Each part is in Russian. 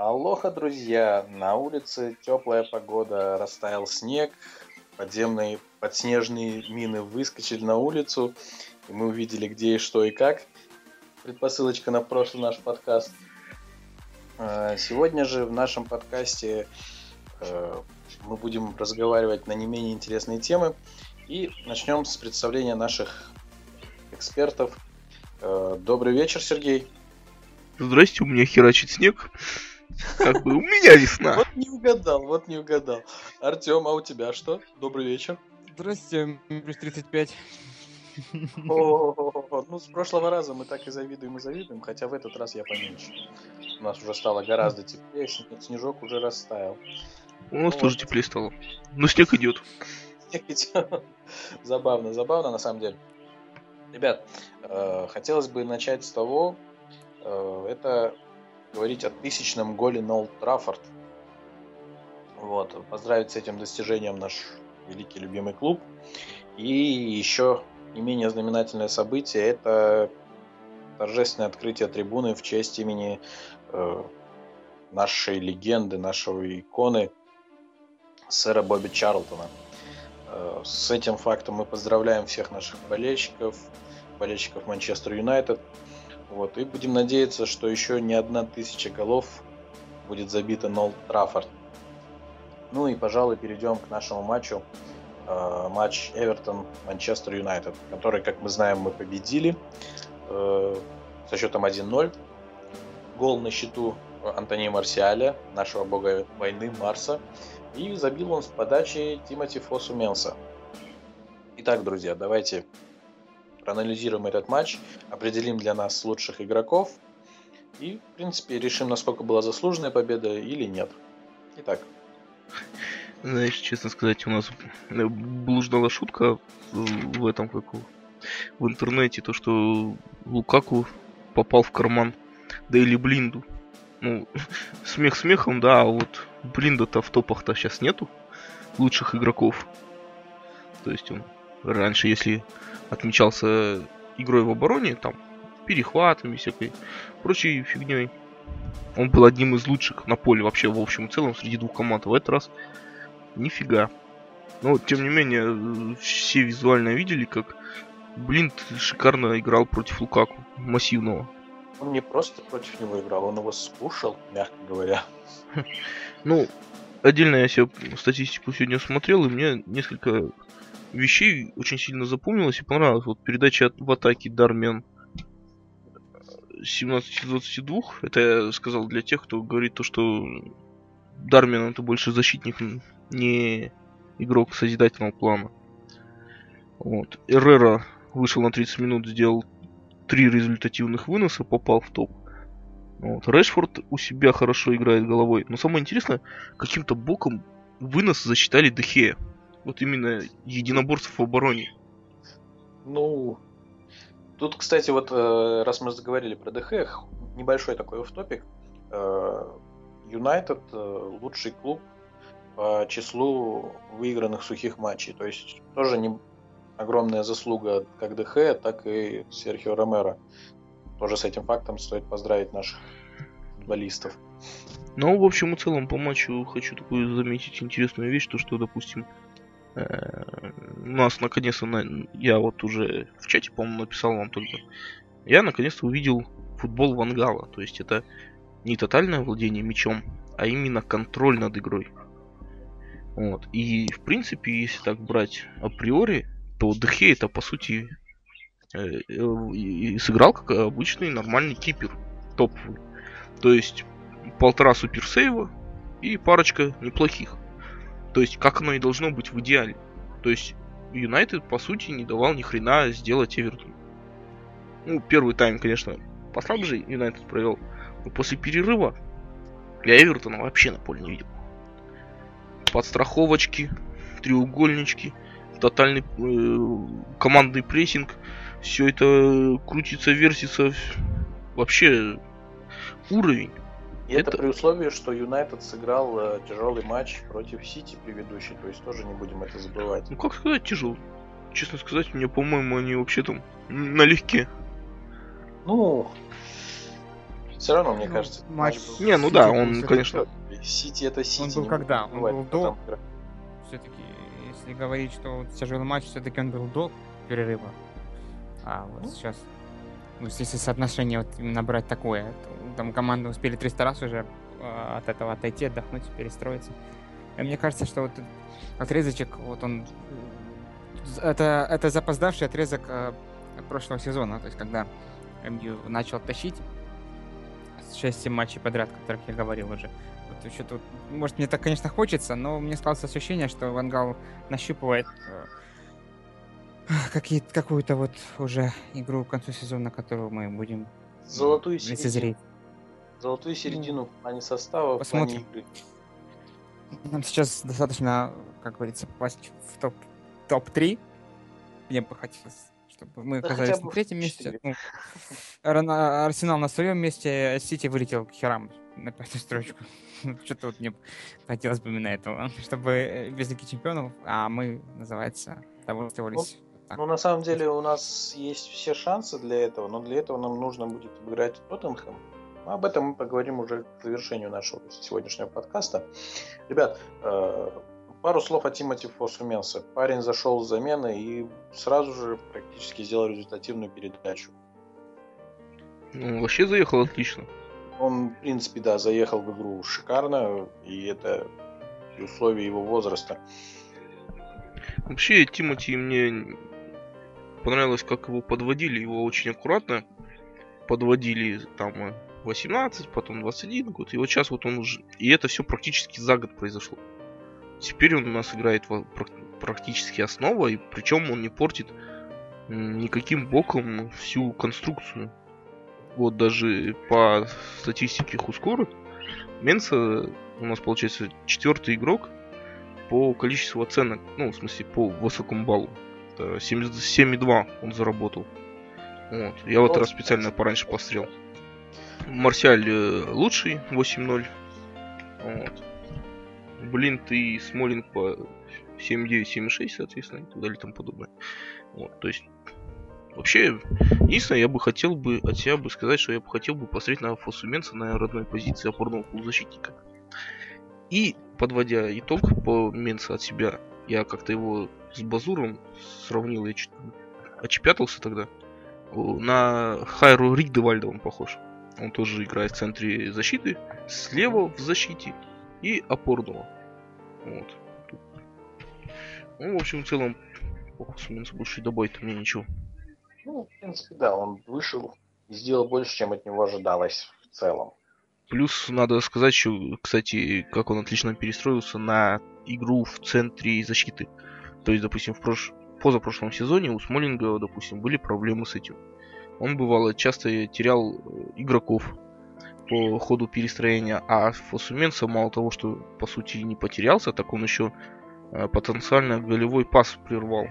Алоха, друзья! На улице теплая погода, растаял снег, подземные подснежные мины выскочили на улицу, и мы увидели, где и что и как. Предпосылочка на прошлый наш подкаст. А, сегодня же в нашем подкасте э, мы будем разговаривать на не менее интересные темы. И начнем с представления наших экспертов. Э, добрый вечер, Сергей. Здрасте, у меня херачит снег. Как бы у меня весна. Вот не угадал, вот не угадал. Артем, а у тебя что? Добрый вечер. Здрасте, плюс 35. О, ну с прошлого раза мы так и завидуем и завидуем, хотя в этот раз я поменьше. У нас уже стало гораздо теплее, снежок уже растаял. У нас тоже теплее стало. Но снег идет. Снег идет. Забавно, забавно на самом деле. Ребят, э, хотелось бы начать с того, э, это говорить о тысячном голе на Олд Траффорд. Вот, поздравить с этим достижением наш великий любимый клуб. И еще не менее знаменательное событие – это торжественное открытие трибуны в честь имени э, нашей легенды, нашей иконы сэра Бобби Чарлтона. Э, с этим фактом мы поздравляем всех наших болельщиков, болельщиков Манчестер Юнайтед. Вот, и будем надеяться, что еще не одна тысяча голов будет забита на Олд Траффорд. Ну и, пожалуй, перейдем к нашему матчу. Э, матч Эвертон-Манчестер Юнайтед, который, как мы знаем, мы победили э, со счетом 1-0. Гол на счету Антони Марсиаля, нашего бога войны Марса. И забил он с подачи Тимати Фосу Менса. Итак, друзья, давайте проанализируем этот матч, определим для нас лучших игроков и, в принципе, решим, насколько была заслуженная победа или нет. Итак. Знаешь, честно сказать, у нас блуждала шутка в этом, как в интернете, то, что Лукаку попал в карман Дейли Блинду. Ну, смех смехом, да, а вот Блинда-то в топах-то сейчас нету лучших игроков. То есть он раньше, если отмечался игрой в обороне, там, перехватами всякой прочей фигней. Он был одним из лучших на поле вообще в общем и целом среди двух команд. В этот раз нифига. Но тем не менее, все визуально видели, как Блинт шикарно играл против Лукаку, массивного. Он не просто против него играл, он его скушал, мягко говоря. Ну, отдельно я себе статистику сегодня смотрел, и мне несколько вещей очень сильно запомнилось и понравилось. Вот передача в атаке Дармен 17-22. Это я сказал для тех, кто говорит то, что Дармен это больше защитник, не игрок созидательного плана. Вот. Эррера вышел на 30 минут, сделал три результативных выноса, попал в топ. Вот. Решфорд у себя хорошо играет головой. Но самое интересное, каким-то боком вынос засчитали Дехея. Вот именно единоборцев в обороне. Ну, тут, кстати, вот э, раз мы заговорили про ДХ, небольшой такой оф-топик. Э, Юнайтед э, лучший клуб по числу выигранных сухих матчей. То есть тоже не огромная заслуга как ДХ, так и Серхио Ромеро. Тоже с этим фактом стоит поздравить наших футболистов. Ну, в общем и целом, по матчу хочу такую заметить интересную вещь, то что, допустим, у нас наконец-то, я вот уже в чате, по-моему, написал вам только, я наконец-то увидел футбол Вангала. То есть это не тотальное владение мячом, а именно контроль над игрой. Вот. И, в принципе, если так брать априори, то Дехе это, по сути, э, э, сыграл как обычный нормальный кипер топовый. То есть полтора суперсейва и парочка неплохих. То есть, как оно и должно быть в идеале. То есть, Юнайтед, по сути, не давал ни хрена сделать Эвертон. Ну, первый тайм, конечно, послабже Юнайтед провел. Но после перерыва я Эвертона вообще на поле не видел. Подстраховочки, треугольнички, тотальный э, командный прессинг. Все это крутится, вертится. Вообще уровень. И это... это при условии, что Юнайтед сыграл э, тяжелый матч против Сити предыдущий, то есть тоже не будем это забывать. Ну как сказать тяжелый? Честно сказать, мне, по-моему, они вообще там налегке. Ну, Все равно, мне Ну, кажется, матч матч был- Не, ну Сити да, он, конечно, Сити это Сити. Он был не когда? Он был до? Все-таки, если говорить, что тяжелый матч, все-таки он был до перерыва. А вот Ну. сейчас, ну, если соотношение вот именно брать такое, то там команды успели 300 раз уже э, от этого отойти, отдохнуть, перестроиться. И мне кажется, что вот отрезочек, вот он... Это, это запоздавший отрезок э, прошлого сезона, то есть когда МЮ начал тащить с 6 матчей подряд, о которых я говорил уже. Вот тут, может, мне так, конечно, хочется, но мне складывается ощущение, что Вангал нащупывает э, какие, какую-то вот уже игру к концу сезона, которую мы будем Золотую лицезреть. Золотую середину в плане состава, в плане посмотрим. игры. Нам сейчас достаточно, как говорится, попасть в топ, топ-3. Мне бы хотелось, чтобы мы Да оказались на третьем месте. Ну, Арсенал на своем месте, Сити вылетел к херам на пятую строчку. Что-то вот мне хотелось бы именно этого, чтобы э, без Лиги Чемпионов, а мы, называется, довольствовались. Ну, на самом деле, у нас есть все шансы для этого, но для этого нам нужно будет обыграть Тоттенхэм. Но об этом мы поговорим уже к завершению нашего сегодняшнего подкаста. Ребят, э, пару слов о Тимоти Фосуменсе. Парень зашел с замены и сразу же практически сделал результативную передачу. ну, вообще заехал отлично. Он, в принципе, да, заехал в игру шикарно, и это при условии его возраста. Вообще, Тимати мне понравилось, как его подводили. Его очень аккуратно подводили там э, 18, потом 21 год. И вот сейчас вот он уже... И это все практически за год произошло. Теперь он у нас играет практически основа, и причем он не портит никаким боком всю конструкцию. Вот даже по статистике Хускоры Менса у нас получается четвертый игрок по количеству оценок, ну, в смысле, по высокому баллу. Это 77,2 он заработал. Вот. Я в этот Вот, раз специально пораньше пострел. Марсиаль э, лучший, 8-0. Вот. Блин, ты Смолинг по 7-9, 7-6, соответственно, и так далее и тому подобное. Вот, то есть, вообще, единственное, я бы хотел бы от себя бы сказать, что я бы хотел бы посмотреть на Фосуменца на родной позиции опорного полузащитника. И, подводя итог по Менса от себя, я как-то его с Базуром сравнил, я чуть очепятался тогда. На Хайру Ригдевальда он похож. Он тоже играет в центре защиты, слева в защите и опорного. Вот. Ну, в общем, в целом, Фосуменцу больше добавить мне ничего. Ну, в принципе, да, он вышел и сделал больше, чем от него ожидалось в целом. Плюс надо сказать, что, кстати, как он отлично перестроился на игру в центре защиты. То есть, допустим, в прош... позапрошлом сезоне у Смолинга, допустим, были проблемы с этим. Он бывало часто терял э, игроков по ходу перестроения, а Фосуменса мало того, что по сути не потерялся, так он еще э, потенциально голевой пас прервал.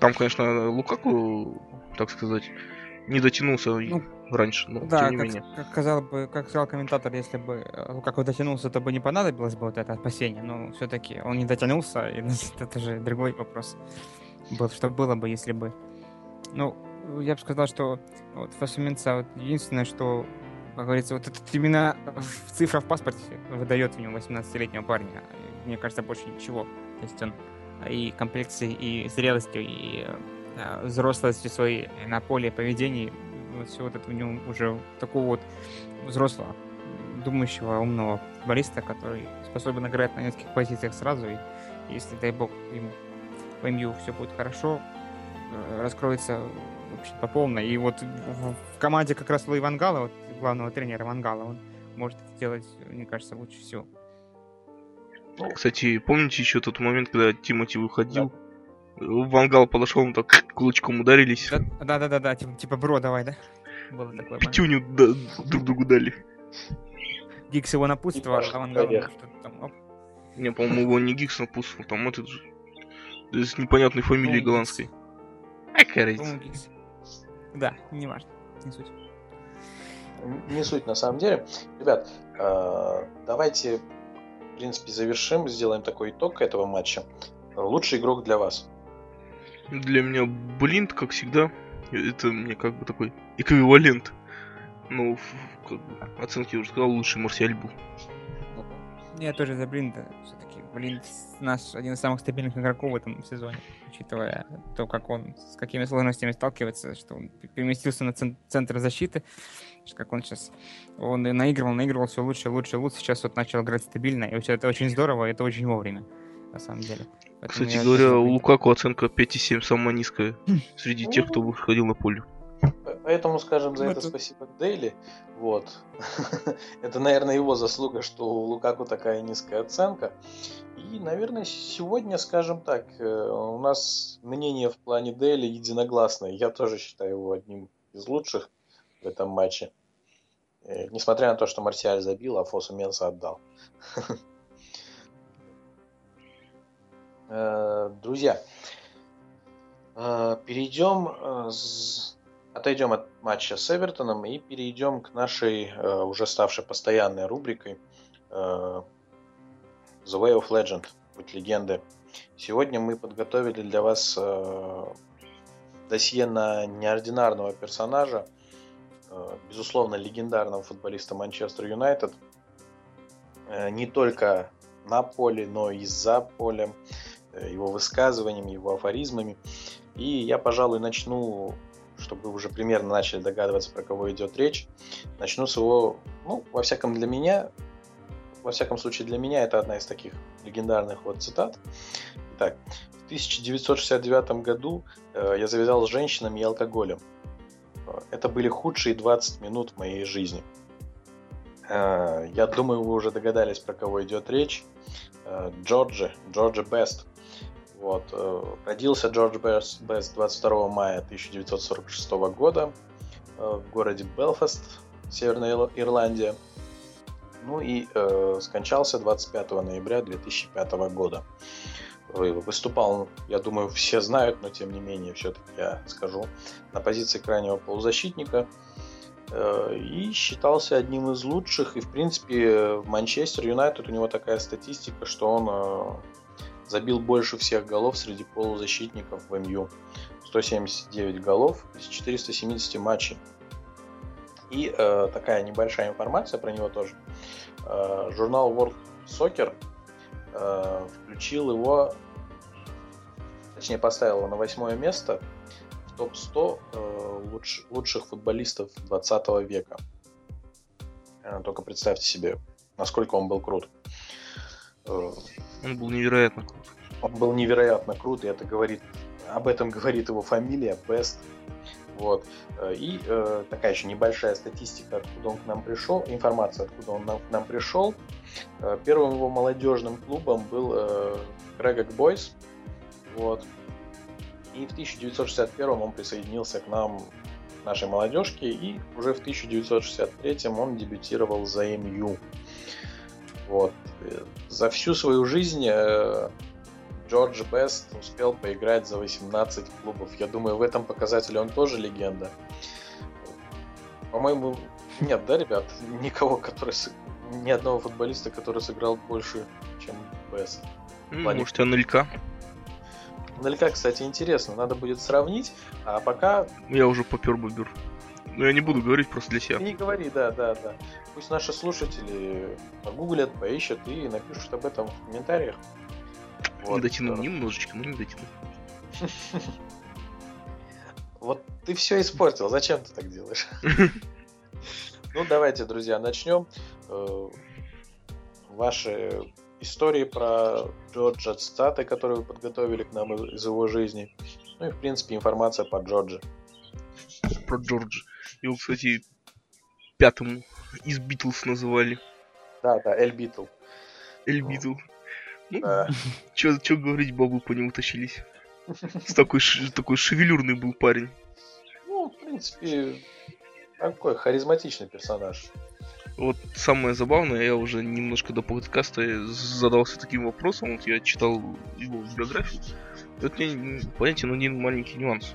Там, конечно, Лукаку, так сказать, не дотянулся Ну, раньше, но Да, тем не как, менее. как сказал бы, как сказал комментатор, если бы э, как дотянулся, то бы не понадобилось бы вот это опасение. Но все-таки он не дотянулся, и это же другой вопрос. Был, что было бы, если бы. Ну, я бы сказал, что вот Фасуменца вот единственное, что, как говорится, вот это именно цифра в паспорте выдает в нем 18-летнего парня. Мне кажется, больше ничего. То есть он и комплекции, и зрелостью, и э, взрослостью своей на поле поведения, вот все вот это у него уже такого вот взрослого, думающего, умного футболиста, который способен играть на нескольких позициях сразу, и если, дай бог, ему в МЮ все будет хорошо, э, раскроется вообще по полной. И вот в, в команде как раз Луи Вангала, вот главного тренера Вангала, он может это сделать, мне кажется, лучше всего. Кстати, помните еще тот момент, когда Тимати выходил? Вангал подошел, он так кулачком ударились. Да, да, да, да, типа, типа бро, давай, да? Было такое. Пятюню да- друг другу дали. Гикс его напутствовал, Типа, а Вангал что-то там, оп, Не, по-моему, его не Гикс напустил, там этот же. С непонятной фамилией По-моему, голландской. А какая. Да, не важно, не суть. Не суть на самом деле. Ребят, э, давайте, в принципе, завершим, сделаем такой итог этого матча. Лучший игрок для вас. Для меня Блинт, как всегда, это мне как бы такой эквивалент Ну, как бы, оценки я уже сказал, лучший Марсиаль был. Я тоже за Блинда. Все-таки Блинд наш один из самых стабильных игроков в этом сезоне, учитывая то, как он с какими сложностями сталкивается, что он переместился на цен- центр защиты, как он сейчас он наигрывал, наигрывал все лучше, лучше, лучше. Сейчас вот начал играть стабильно, и это очень здорово, и это очень вовремя, на самом деле. Поэтому Кстати говоря, у. Лукаку оценка 5,7 самая низкая среди тех, кто выходил на поле. Поэтому скажем за Ну, это это- спасибо Дейли. Вот. это, наверное, его заслуга, что у Лукаку такая низкая оценка. И, наверное, сегодня, скажем так, э, у нас мнение в плане Дейли единогласное. Я тоже считаю его одним из лучших в этом матче. Э, Несмотря на то, что Марсиаль забил, а Фосу Менса отдал. Э, Друзья, э, перейдем, э, отойдем от матча с Эвертоном и перейдем к нашей уже ставшей постоянной рубрикой The Way of Legend, Путь легенды. Сегодня мы подготовили для вас досье на неординарного персонажа, безусловно, легендарного футболиста Манчестер Юнайтед. Не только на поле, но и за полем, его высказываниями, его афоризмами. И я, пожалуй, начну, чтобы вы уже примерно начали догадываться, про кого идет речь. Начну с его, ну, во всяком для меня, во всяком случае для меня это одна из таких легендарных вот цитат. Итак, в 1969 году э, я завязал с женщинами и алкоголем. Э, Это были худшие 20 минут моей жизни. Э, Я думаю, вы уже догадались, про кого идет речь. Э, Джорджи, Джорджи Бест. Вот. э, Родился Джордж Бест Бест 22 мая 1946 года э, в городе Белфаст, Северная Ир- Ирландия. Ну и э, скончался 25 ноября 2005 года. Вы- Выступал, я думаю, все знают, но тем не менее, все-таки я скажу, на позиции крайнего полузащитника. Э, И считался одним из лучших. И, в принципе, в Манчестер Юнайтед у него такая статистика, что он забил больше всех голов среди полузащитников в МЮ. 179 голов из 470 матчей. И э, такая небольшая информация про него тоже. Э, журнал World Soccer э, включил его, точнее поставил его на восьмое место в топ-100 э, луч- лучших футболистов 20 века. Э, только представьте себе, насколько он был крут. Э, Он был невероятно крут. он был невероятно крут, и это говорит, об этом говорит его фамилия Best. Вот. Э, И э, такая еще небольшая статистика, откуда он к нам пришел, информация, откуда он к нам пришел. Э, Первым его молодежным клубом был э, Грегок Бойс. Вот. И в 1961 он присоединился к нам, нашей молодежке, и уже в 1963 он дебютировал за МЮ. Вот. За всю свою жизнь э, Джордж Бест успел поиграть за 18 клубов. Я думаю, в этом показателе он тоже легенда. По-моему, нет, да, ребят? Никого, который... Ни одного футболиста, который сыграл больше, чем Бест. Ну, Ладно. Может, НЛК? Налька, кстати, интересно. Надо будет сравнить. А пока... Я уже попер бобер. Но я не буду говорить просто для себя. Не говори, да, да, да. Пусть наши слушатели погуглят, поищут и напишут об этом в комментариях. Не Вот. дотянул немножечко, но не дотянул. Вот ты все испортил. Зачем ты так делаешь? Ну, давайте, друзья, начнем. Э, Ваши истории про Джорджа цитаты, которые вы подготовили к нам из его жизни. Ну и, в принципе, информация по Джорджи. Про Джорджа. Его, кстати, пятым из Битлз называли. Да, да, El Beatle. El. Beatle. Ну, Да. чё, чё говорить, бабы по нему тащились. С такой, такой шевелюрный был парень. Ну, в принципе, такой харизматичный персонаж. Вот самое забавное, я уже немножко до подкаста задался таким вопросом, вот я читал его биографию. Вот мне м, понятен один маленький нюанс.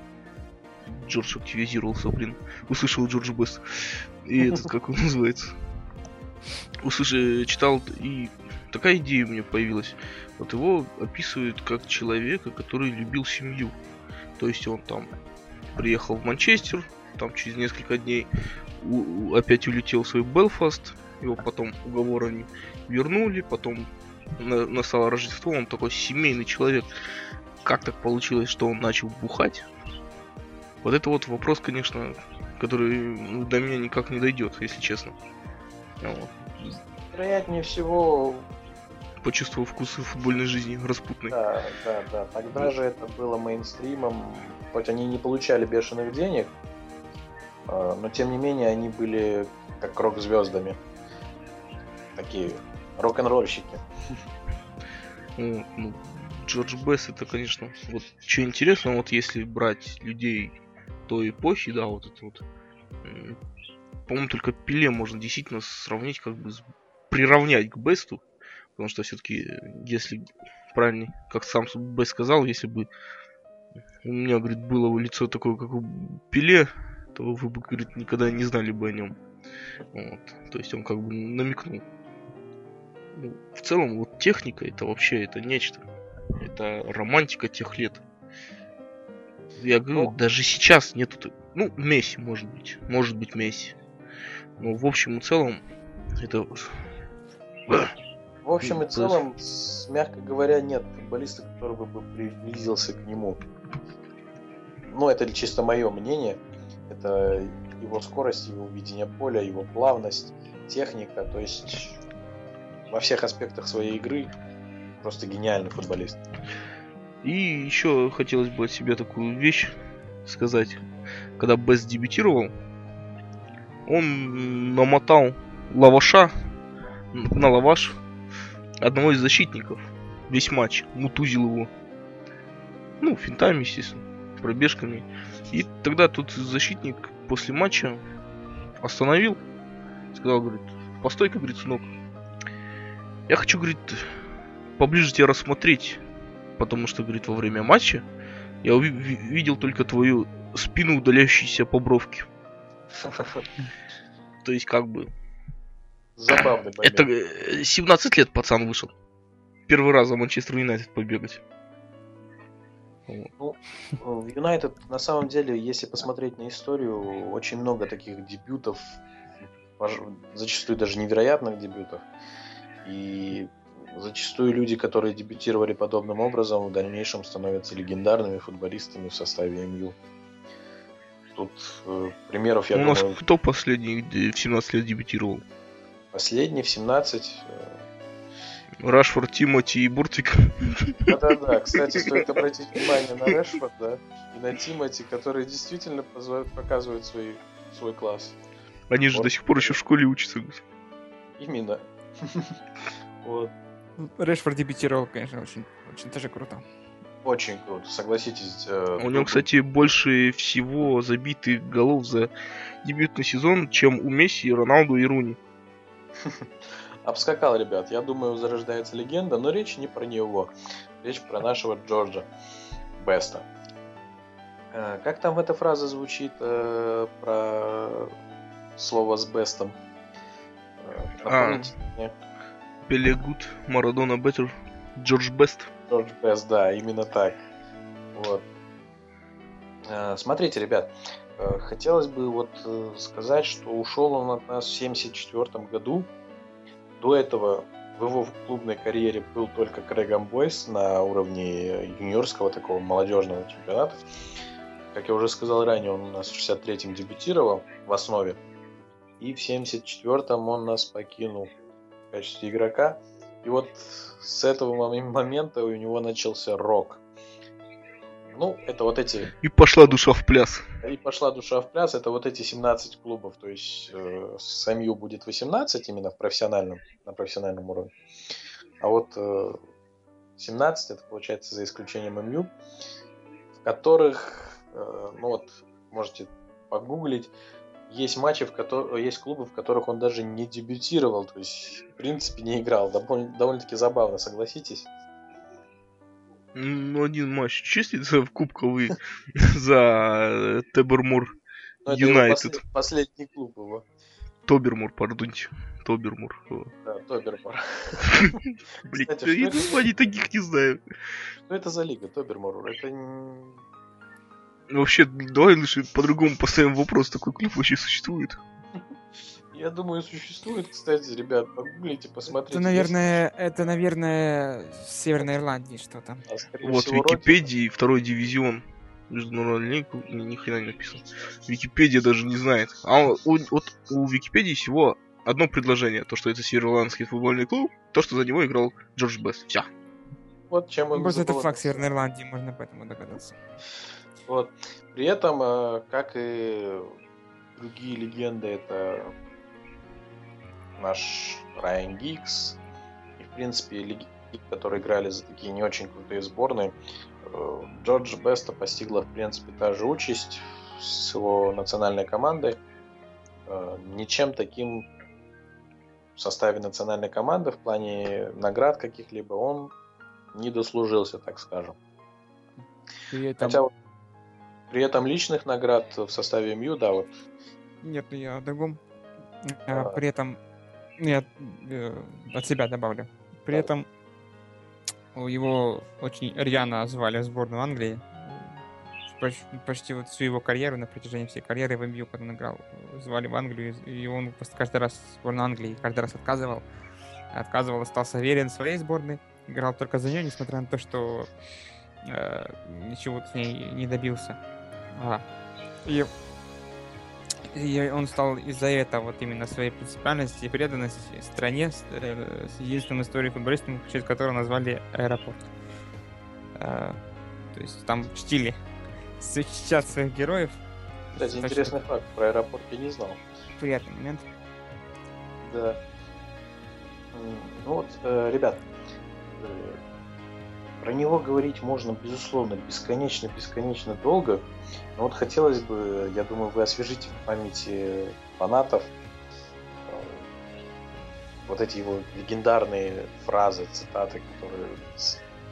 Джордж активизировался, блин. Услышал Джордж Бест. И этот, как он называется. Услышал, читал, и такая идея у меня появилась. Вот его описывают как человека, который любил семью. То есть он там приехал в Манчестер, там через несколько дней у- опять улетел в свой Белфаст, его потом уговорами вернули, потом на- настало Рождество, он такой семейный человек. Как так получилось, что он начал бухать? Вот это вот вопрос, конечно, который ну, до меня никак не дойдет, если честно. А вот. Вероятнее всего, Почувствовал вкусы футбольной жизни распутной. да, да, да. Тогда же это было мейнстримом. Хоть они не получали бешеных денег, а, но тем не менее они были как рок-звездами. Такие рок-н-ролльщики. Ну, Джордж Бесс это, конечно, вот что интересно, вот если брать людей той эпохи, да, вот это вот, м, по-моему, только Пеле можно действительно сравнить, как бы приравнять к Бесту, потому что все-таки, если правильно, как сам Бест сказал, если бы у меня, говорит, было лицо такое, как у Пеле, то вы бы, говорит, никогда не знали бы о нем. Вот. То есть он как бы намекнул. Ну, в целом, вот техника это вообще это нечто. Это романтика тех лет. Я говорю, Ну. даже сейчас нету... Ну, Месси, может быть. Может быть, Месси. Но в общем и целом, это... В общем и Ну, целом, мягко говоря, нет футболиста, который бы бы приблизился к нему. Ну, это чисто мое мнение. Это его скорость, его видение поля, его плавность, техника. То есть во всех аспектах своей игры просто гениальный футболист. И еще хотелось бы от себя такую вещь сказать. Когда Бест дебютировал, он намотал лаваша на лаваш одного из защитников. Весь матч. Мутузил его. Ну, финтами, естественно. Пробежками. И тогда тут защитник после матча остановил. Сказал, говорит, постой-ка, говорит, сынок. Я хочу, говорит, поближе тебя рассмотреть. Потому что, говорит, во время матча я уви- ви- видел только твою спину, удаляющуюся по бровке. То есть, как бы, Забавный это э, 17 лет пацан вышел. Первый раз за Манчестер Юнайтед побегать. Вот. В Юнайтед, на самом деле, если посмотреть на историю, очень много таких дебютов, зачастую даже невероятных дебютов. И зачастую люди, которые дебютировали подобным образом, в дальнейшем становятся легендарными футболистами в составе МЮ. Тут э, примеров, я У нас думаю, кто последний в 17 лет дебютировал? последний в 17. э, Рашфорд, Тимоти и Буртвик. Да-да-да, кстати, стоит обратить внимание на Решфорда и на Тимати, которые действительно показывают свои, свой класс. Они же Вот. до сих пор еще в школе учатся. Именно. Вот. Решфорд дебютировал, конечно, очень, очень тоже круто. Очень круто, согласитесь. э, У него, кстати, больше всего забитых голов за дебютный сезон, чем у Месси, Роналду и Руни. Обскакал, ребят. Я думаю, зарождается легенда, но речь не про него. Речь про нашего Джорджа Беста. Э, Как там эта фраза звучит э, про слово с Бестом? Э, А. Напомните мне? Пеле Гуд, Марадона Беттер, Джордж Бест. Джордж Бест, да, именно так. Вот. Э, Смотрите, ребят, э, хотелось бы вот э, сказать, что ушел он от нас в 74 году. До этого в его клубной карьере был только Крэгом Бойс на уровне юниорского такого молодежного чемпионата. Как я уже сказал ранее, он у нас в 63-м дебютировал в основе. И в 74-м он нас покинул в качестве игрока. И вот с этого моме- момента у него начался рок. Ну, это вот эти... И пошла душа в пляс. И пошла душа в пляс, это вот эти 17 клубов. То есть э, с МЮ будет 18 именно в профессиональном, на профессиональном уровне. А вот э, 17 это получается за исключением МЮ, в которых, э, ну вот, можете погуглить, есть матчи, в которых, есть клубы, в которых он даже не дебютировал, то есть, в принципе, не играл. Довольно- довольно-таки забавно, согласитесь. Ну, один матч числится в кубковый за Тебермур. Но это его Юнайтед. послед- последний клуб его. Тобермур, пардоньте. Тобермур. Да, Тобермор. Блин, я названий таких не знаю. Что это за лига, Тобермор? Это Вообще, давай лучше по-другому поставим вопрос, такой клуб вообще существует. Я думаю, существует, кстати, ребят, погуглите, посмотрите. Это, наверное, это, наверное, в Северной Ирландии что-то. А, Вот всего, Википедии второй дивизион международной лиги, ни, ни хрена не написано. Википедия даже не знает. А у, вот у Википедии всего одно предложение, то, что это Североирландский футбольный клуб, то, что за него играл Джордж Бест. Все. Вот чем он Просто это факт Северной Ирландии, можно поэтому догадаться. Вот. При этом, э, как и другие легенды, это наш Райан Гикс и, в принципе, легенды, которые играли за такие не очень крутые сборные, э, Джордж Беста постигла, в принципе, та же участь с его национальной командой. Э, Ничем таким в составе национальной команды в плане наград каких-либо он не дослужился, так скажем. При этом... Хотя вот при этом личных наград в составе МЮ, да, вот Нет, я о другом. А. При этом я э, от себя добавлю. При Да. этом его очень рьяно звали в сборную Англии. Поч- Почти вот всю его карьеру, на протяжении всей карьеры в МЮ, когда он играл, звали в Англию, и он просто каждый раз в сборную Англии каждый раз отказывал. Отказывал, остался верен своей сборной, играл только за нее, несмотря на то, что э, ничего с ней не добился. А. И и он стал из-за этого вот именно своей принципиальности и преданности стране с, э, с единственным историей футболистом, в честь которого назвали аэропорт. А, то есть там чтили сейчас своих героев. Кстати, Так интересный факт. Про аэропорт я не знал. Приятный момент. Да. Ну вот, э, ребят, э, про него говорить можно, безусловно, бесконечно-бесконечно долго. Но вот хотелось бы, я думаю, вы освежите в памяти фанатов э, вот эти его легендарные фразы, цитаты, которые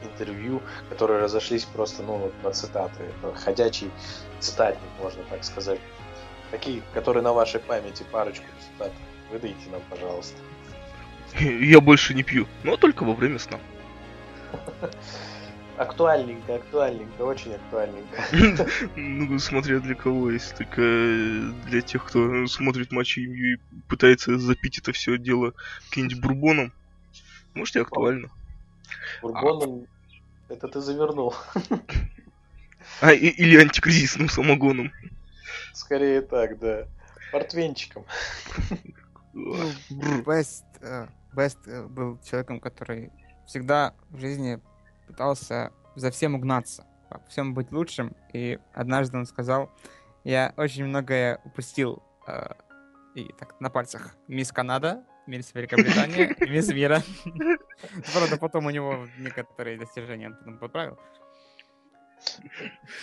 интервью, которые разошлись просто, ну, вот на цитаты. Это ходячий цитатник, можно так сказать. Такие, которые на вашей памяти, парочку цитат. Выдайте нам, пожалуйста. Я больше не пью, но только во время сна. Актуальненько, актуальненько, очень актуальненько. Ну, смотря для кого, если только э, для тех, кто смотрит матчи МЮ и пытается запить это все дело каким-нибудь бурбоном. Может, и актуально. Бурбоном это ты завернул. А, или антикризисным самогоном. Скорее так, да. Портвенчиком. Ну, Бест, э, Бест э, был человеком, который всегда в жизни пытался за всем угнаться, во всем быть лучшим. И однажды он сказал, я очень многое упустил. э, И так, на пальцах. Мисс Канада, мисс Великобритания, мисс Мира. Правда, потом у него некоторые достижения он потом подправил.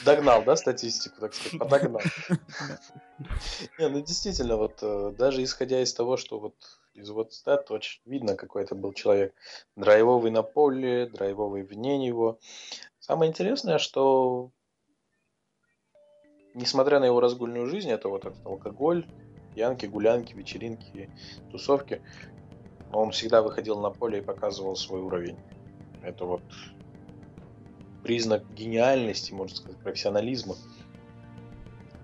Догнал, да, статистику, так сказать, подогнал. Не, ну действительно, вот э, даже исходя из того, что вот из вот стат очень видно, какой это был человек. Драйвовый на поле, драйвовый вне него. Самое интересное, что несмотря на его разгульную жизнь, это вот этот алкоголь, пьянки, гулянки, вечеринки, тусовки, он всегда выходил на поле и показывал свой уровень. Это вот признак гениальности, можно сказать, профессионализма.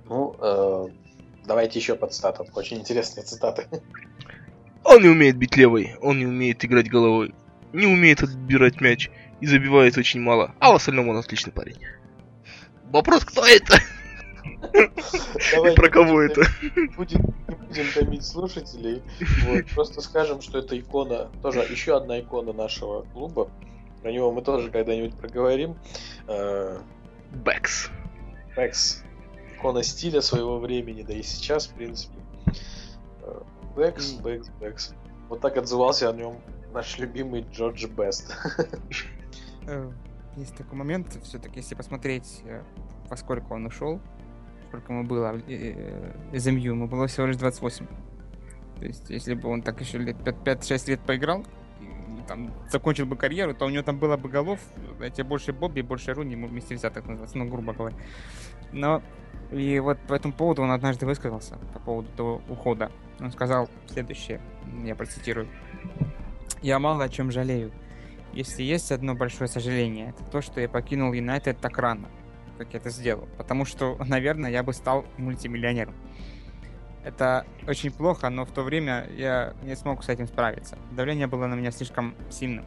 Ну, э, давайте еще под статом. Очень интересные цитаты. Он не умеет бить левой, он не умеет играть головой, не умеет отбирать мяч и забивает очень мало, а в остальном он отличный парень. Вопрос, кто это? Давай И про кого будем это? будем- не будем томить слушателей. Вот, Просто скажем, что это икона, тоже еще одна икона нашего клуба. Про него мы тоже когда-нибудь проговорим. Э, Бекс. Бекс. Икона стиля своего времени, да и сейчас, в принципе. Бекс, Бекс, Бекс. Вот так отзывался о нем наш любимый Джордж Бест. Э, Есть такой момент, все-таки, если посмотреть, э, во сколько он ушел, сколько ему было э, из МЮ, ему было всего лишь 28. То есть, если бы он так еще лет 5-6 лет поиграл, там, закончил бы карьеру, то у него там было бы голов, эти больше Бобби, больше Руни, ему вместе взятых называется, ну, грубо говоря. Но, и вот по этому поводу он однажды высказался, по поводу того ухода. Он сказал следующее, я процитирую. «Я мало о чем жалею. Если есть одно большое сожаление, это то, что я покинул Юнайтед так рано. как я это сделал. Потому что, наверное, я бы стал мультимиллионером. Это очень плохо, но в то время я не смог с этим справиться. Давление было на меня слишком сильным.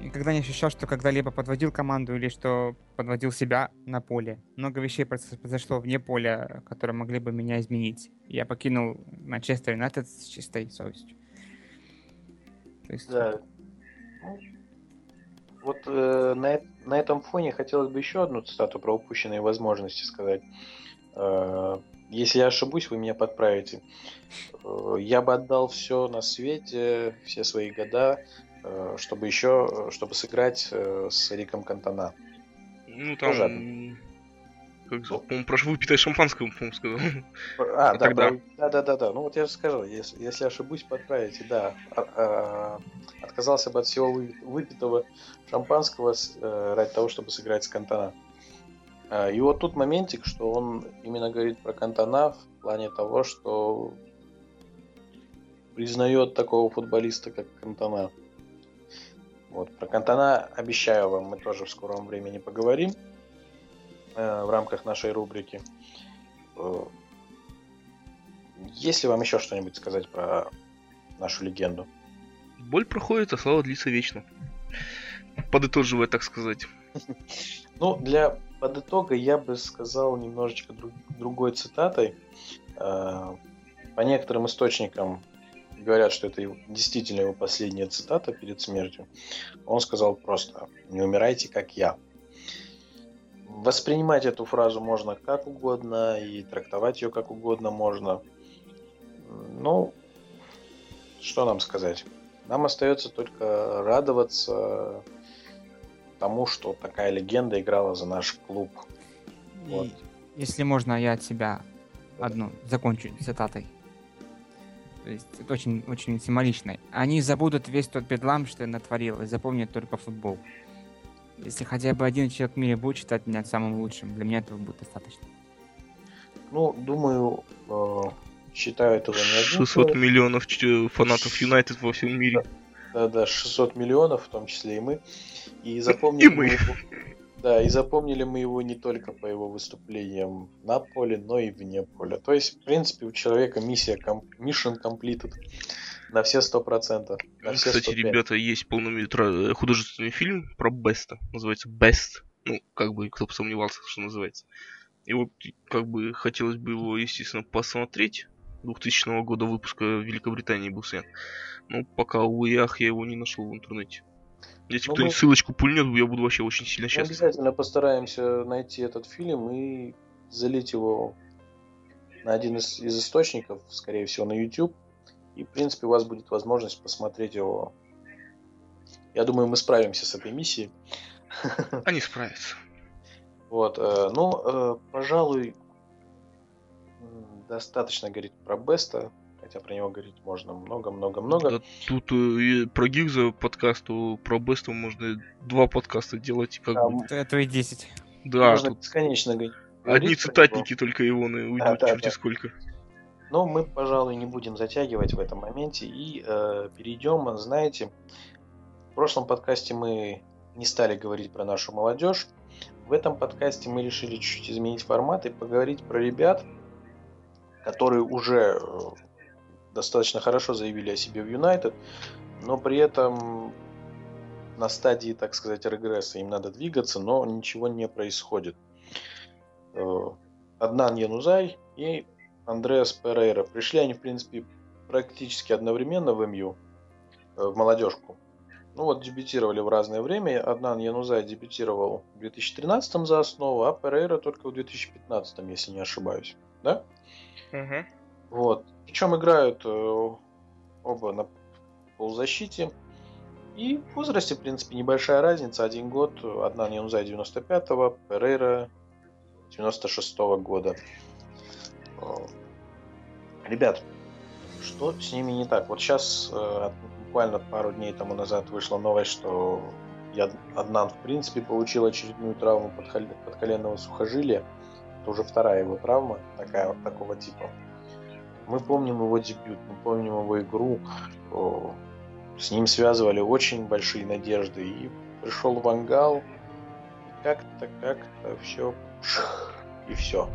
И когда не ощущал, что когда-либо подводил команду или что подводил себя на поле. Много вещей произошло вне поля, которые могли бы меня изменить. Я покинул Манчестер Юнайтед с чистой совестью. То есть... Да. Вот э, на, на этом фоне хотелось бы еще одну цитату про упущенные возможности сказать. Э, если я ошибусь, вы меня подправите. Э, я бы отдал все на свете, все свои года, чтобы еще, чтобы сыграть э, с Риком Кантона. Ну там, Тоже... как, ну, по-моему, про выпитое шампанское, по-моему, сказал. А, да, тогда. да, да, да, да. Ну вот я же сказал, если, если ошибусь, подправите, да. А, а, отказался бы от всего выпитого шампанского э, ради того, чтобы сыграть с Кантона. А, и вот тут моментик, что он именно говорит про Кантона в плане того, что признает такого футболиста, как Кантона. Вот. Про Кантана обещаю вам, мы тоже в скором времени поговорим э, в рамках нашей рубрики. Э, есть ли вам еще что-нибудь сказать про нашу легенду? Боль проходит, а слава длится вечно. Подытоживая, так сказать. Ну, для подытога я бы сказал немножечко друг, другой цитатой. Э, по некоторым источникам говорят, что это действительно его последняя цитата перед смертью, он сказал просто «Не умирайте, как я». Воспринимать эту фразу можно как угодно и трактовать ее как угодно можно. Ну, что нам сказать? Нам остается только радоваться тому, что такая легенда играла за наш клуб. И, вот. Если можно, я от себя одну закончу цитатой. То есть это очень, очень символично. Они забудут весь тот бедлам, что я натворил, и запомнят только футбол. Если хотя бы один человек в мире будет считать меня самым лучшим, для меня этого будет достаточно. Ну, думаю, э, считаю этого не один 600 человек. миллионов фанатов Юнайтед во всем мире. Да, да, 600 миллионов, в том числе и мы. И запомним, и мы. Да, и запомнили мы его не только по его выступлениям на поле, но и вне поля. То есть, в принципе, у человека миссия ком- mission completed на все сто процентов. Кстати, 105. ребята, есть полнометражный художественный фильм про Беста. Называется Best. Ну, как бы, кто бы сомневался, что называется. И вот, как бы, хотелось бы его, естественно, посмотреть. 2000 года выпуска в Великобритании был снят. Но пока, увы, ах, я его не нашел в интернете. Если ну, кто-нибудь мы... ссылочку пульнет, я буду вообще очень сильно счастлив. Мы обязательно постараемся найти этот фильм и залить его на один из, из источников, скорее всего, на YouTube. И, в принципе, у вас будет возможность посмотреть его. Я думаю, мы справимся с этой миссией. Они справятся. Вот, э, ну, э, пожалуй, достаточно говорить про Беста хотя про него говорить можно много-много-много. Да, тут э, про Гигза подкасту, про Бесту можно два подкаста делать. Как да, бы. Это и 10. Да, можно тут... бесконечно говорить. Одни цитатники его. только его уйдут, да, да, черти да. сколько. Но мы, пожалуй, не будем затягивать в этом моменте и э, перейдем, знаете, в прошлом подкасте мы не стали говорить про нашу молодежь. В этом подкасте мы решили чуть-чуть изменить формат и поговорить про ребят, которые уже э, достаточно хорошо заявили о себе в Юнайтед, но при этом на стадии, так сказать, регресса им надо двигаться, но ничего не происходит. Э, Аднан Янузай и Андреас Перейра. Пришли они, в принципе, практически одновременно в МЮ, э, в молодежку. Ну вот, дебютировали в разное время. Аднан Янузай дебютировал в 2013 за основу, а Перейра только в 2015, если не ошибаюсь. Да? Угу. Вот. Причем играют э, оба на полузащите. И в возрасте, в принципе, небольшая разница. Один год. Одна Ньюнзай 95-го, Перейра 96-го года. Ребят, что с ними не так? Вот сейчас, э, буквально пару дней тому назад вышла новость, что Аднан, в принципе, получил очередную травму подколенного сухожилия. Это уже вторая его травма такая, такого типа. Мы помним его дебют, мы помним его игру. С ним связывали очень большие надежды. И пришел Вангал, как-то, как-то все и все.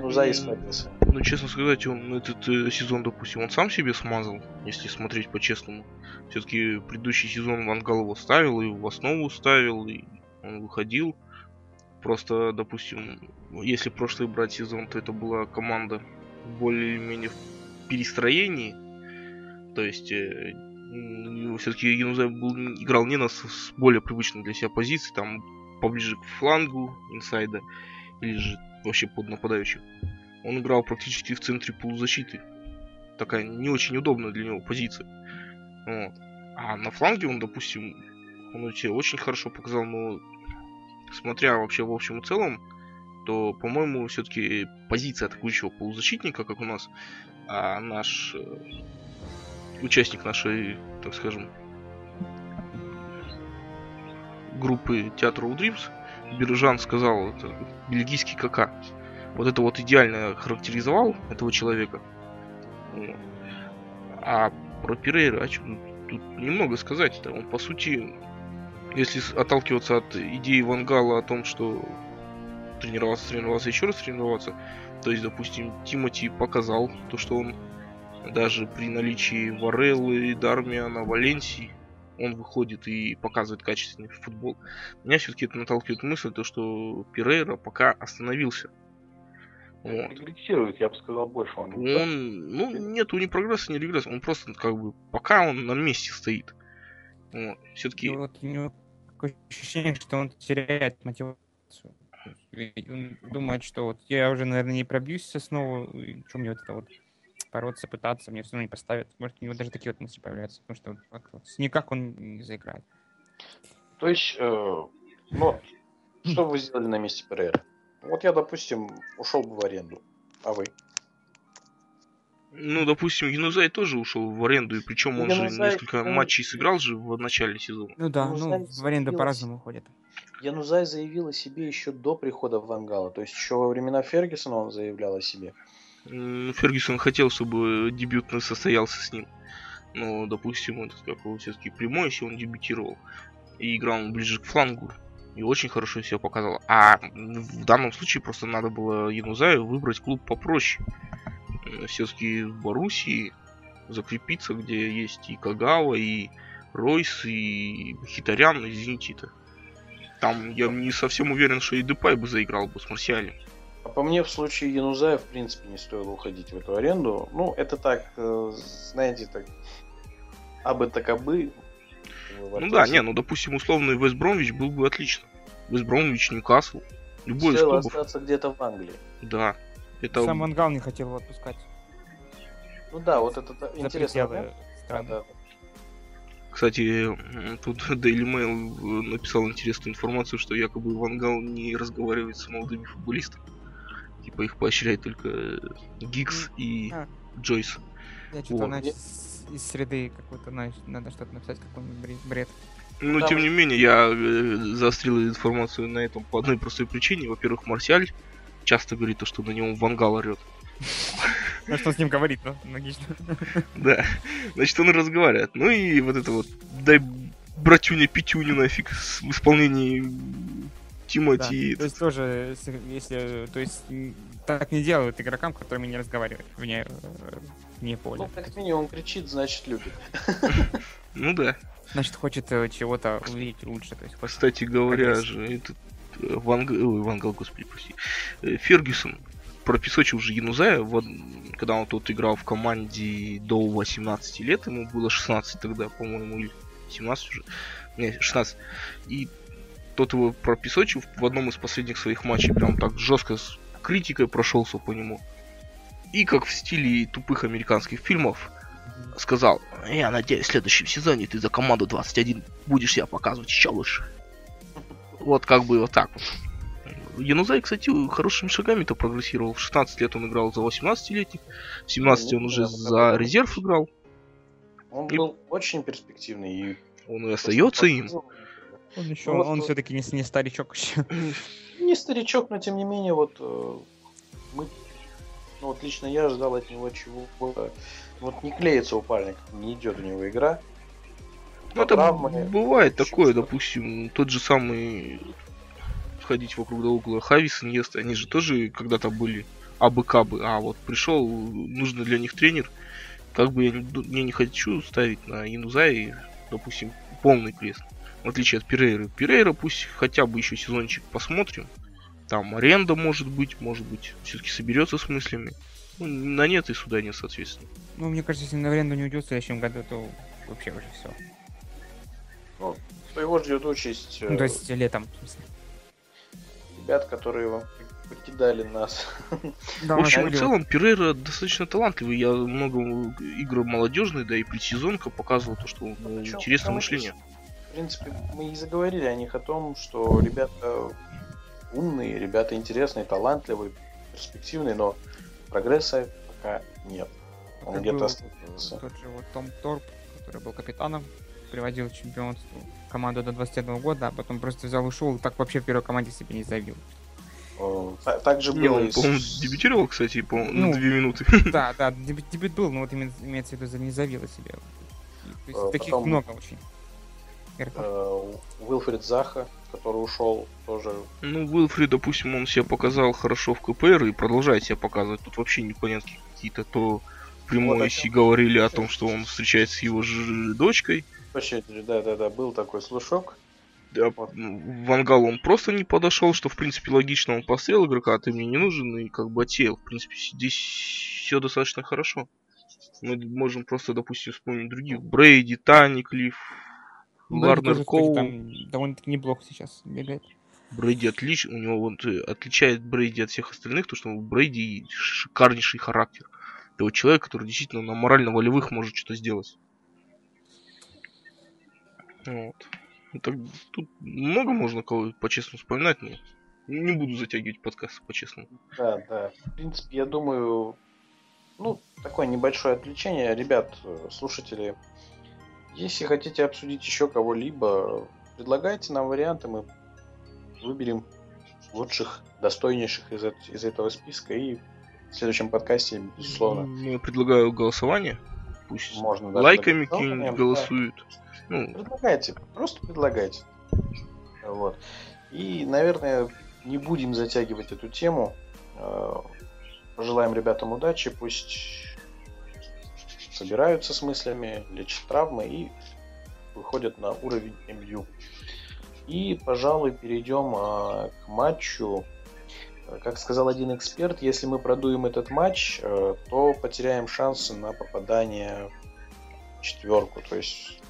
Ну, за исправился. Ну, честно сказать, он этот э, сезон, допустим, он сам себе смазал, если смотреть по-честному. Все-таки предыдущий сезон Вангал его ставил, и в основу ставил, и он выходил. Просто, допустим, если прошлый брать сезон, то это была команда более-менее в перестроении. То есть, э, все-таки Янузай был, играл не на с, более привычной для себя позиции, там поближе к флангу инсайда, или же вообще под нападающим. Он играл практически в центре полузащиты. Такая не очень удобная для него позиция. Вот. А на фланге он, допустим, он тебе очень хорошо показал, но смотря вообще в общем и целом, то, по-моему, все-таки позиция атакующего полузащитника, как у нас, а наш э, участник нашей, так скажем, группы театра Удримс, Биржан сказал, это бельгийский КК. Вот это вот идеально характеризовал этого человека. А про Перейра, а что, тут немного сказать. -то. Он, по сути, если отталкиваться от идеи Вангала о том, что тренироваться, тренироваться, еще раз тренироваться, то есть, допустим, Тимати показал то, что он даже при наличии Вареллы, Дармиана, Валенсии, он выходит и показывает качественный футбол. Меня все-таки это наталкивает мысль, то, что Перейра пока остановился. Вот. Регрессирует, я бы сказал, больше. Он, он ну, нету ни прогресса, ни регресса. Он просто, как бы, пока он на месте стоит. Вот. Все-таки... Вот у него такое ощущение, что он теряет мотивацию. Он думает, что вот я уже, наверное, не пробьюсь снова, что мне вот это вот бороться, пытаться, мне все равно не поставят. Может, у него даже такие вот мысли появляются, потому что вот, вот, никак он не заиграет. То есть, э, ну, что вы сделали на месте Перейра? Вот я, допустим, ушел бы в аренду, а вы? Ну, допустим, Янузай тоже ушел в аренду, и причем он Янузай, же несколько ну, матчей сыграл же в начале сезона. Ну да, Янузай ну, в аренду по-разному ходит. Янузай заявил о себе еще до прихода в Вангала, то есть еще во времена Фергюсона он заявлял о себе. Фергюсон хотел, чтобы дебютный состоялся с ним. Но, допустим, он как его все-таки прямой, если он дебютировал. И играл он ближе к флангу. И очень хорошо себя показал. А в данном случае просто надо было Янузаю выбрать клуб попроще. Все-таки в Боруссии закрепиться, где есть и Кагава, и Ройс, и Хитарян, и Зенитита. Там я не совсем уверен, что и Депай бы заиграл бы с Марсиалем. А по мне, в случае Янузая, в принципе, не стоило уходить в эту аренду. Ну, это так, э, знаете, так, абы так абы. Ну да, не, ну, допустим, условный Вест Бромвич был бы отлично. Вест Бромвич, Ньюкасл. Любой Стоило из клубов. остаться где-то в Англии. Да. Это... Сам Ангал не хотел его отпускать. Ну да, вот это интересно. Да? Да, кстати, тут Daily Mail э, написал интересную информацию, что якобы Вангал не разговаривает с молодыми футболистами. Типа их поощряет только Гикс и а. Джойс. Я что-то вот. из, из среды какой-то, надо что-то написать, какой-нибудь бред. Ну, да, тем не менее, я э, заострил информацию на этом по одной простой причине. Во-первых, Марсиаль часто говорит то, что на него Вангал орет. Ну, что с ним говорит, ну, логично. Да, значит, он разговаривает. Ну и вот это вот, дай братюня Петюню нафиг в исполнении Тимати. Да, то есть тоже, если, то есть так не делают игрокам, которыми не разговаривают вне, вне поля. Ну, как минимум, он кричит, значит, любит. Ну да. Значит, хочет э, чего-то увидеть лучше. То есть, Кстати говоря же, этот э, Ванг... Ой, Вангал, господи, прости. Э, Фергюсон пропесочил уже Янузая, вот, когда он тут играл в команде до 18 лет, ему было 16 тогда, по-моему, или 17 уже, не, 16. И тот его пропесочил в одном из последних своих матчей, прям так жестко с критикой прошелся по нему. И как в стиле тупых американских фильмов, сказал, я надеюсь, в следующем сезоне ты за команду 21 будешь себя показывать еще лучше. Вот как бы вот так вот. Янузай, кстати, хорошими шагами-то прогрессировал. В 16 лет он играл за 18-летних, в 17 он уже за резерв играл. Он и... был очень перспективный. И... Он и остается им. Он еще, ну, он вот, все-таки не, не старичок еще. Не старичок, но тем не менее, вот э, мы, ну вот лично я ждал от него чего вот не клеится упальник, не идет у него игра. Ну, это травмы, бывает такое, допустим, тот же самый ходить вокруг да около. Хавис, Иньеста, они же тоже когда-то были абы-кабы. А вот пришел, нужно для них тренер. Как бы я не, я не хочу ставить на Инуза и, допустим, полный крест. В отличие от Перейры. Перейра пусть хотя бы еще сезончик посмотрим. Там аренда может быть, может быть, все-таки соберется с мыслями. Ну, на нет и сюда нет, соответственно. Ну, мне кажется, если на аренду не уйдет в следующем году, то вообще уже все. Ну, его ждет участь. Ну, то есть летом, в смысле. Ребят, которые вам покидали нас. Да, в общем, в целом, Перейра достаточно талантливый. Я много игр молодежной, да и предсезонка показывал то, что ну, интересное мышление. В принципе, мы и заговорили о них о том, что ребята умные, ребята интересные, талантливые, перспективные, но прогресса пока нет. Он где-то остановился. Тот же вот Том Торп, который был капитаном, приводил чемпионство команду до 21 года, а потом просто взял ушел и так вообще в первой команде себе не заявил. Так же было. Он, по-моему, дебютировал, кстати, по ну, на две минуты. Да, да, дебют, дебют был, но вот имеется в виду, не заявил себе. То есть, таких потом, много очень. Э, Уилфрид Заха, который ушел, тоже. Ну, Уилфрид, допустим, он себя показал хорошо в КПР и продолжает себя показывать. Тут вообще непонятно какие-то то прямой вот си говорили о том, что он встречается с его же дочкой. Вообще, да, да, да, был такой слушок. Да. Ну, Вангал он просто не подошел, что в принципе логично, он пострел игрока, а ты мне не нужен, и как бы отсеял. В принципе, здесь все достаточно хорошо. Мы можем просто, допустим, вспомнить других. Брейди, Тани, Клифф, Ларнер Коу. довольно-таки неплохо сейчас бегает. Брейди отлично, у него вот э, отличает Брейди от всех остальных, то что у Брейди шикарнейший характер. Это вот человек, который действительно на морально-волевых может что-то сделать. Вот. Это, тут много можно кого по-честному вспоминать, но не буду затягивать подкаст по-честному. Да, да. В принципе, я думаю, ну, такое небольшое отвлечение. Ребят, слушатели, если хотите обсудить еще кого-либо, предлагайте нам варианты, мы выберем лучших, достойнейших из, из этого списка и в следующем подкасте, безусловно. Ну, я предлагаю голосование. Пусть Можно лайками голосуют. Да. Ну, предлагайте, просто предлагайте. Вот. И, наверное, не будем затягивать эту тему. Э, пожелаем ребятам удачи, пусть собираются с мыслями, лечат травмы и выходят на уровень МЮ. И, пожалуй, перейдем а, к матчу. Как сказал один эксперт, если мы продуем этот матч, э, то потеряем шансы на попадание в четверку. То есть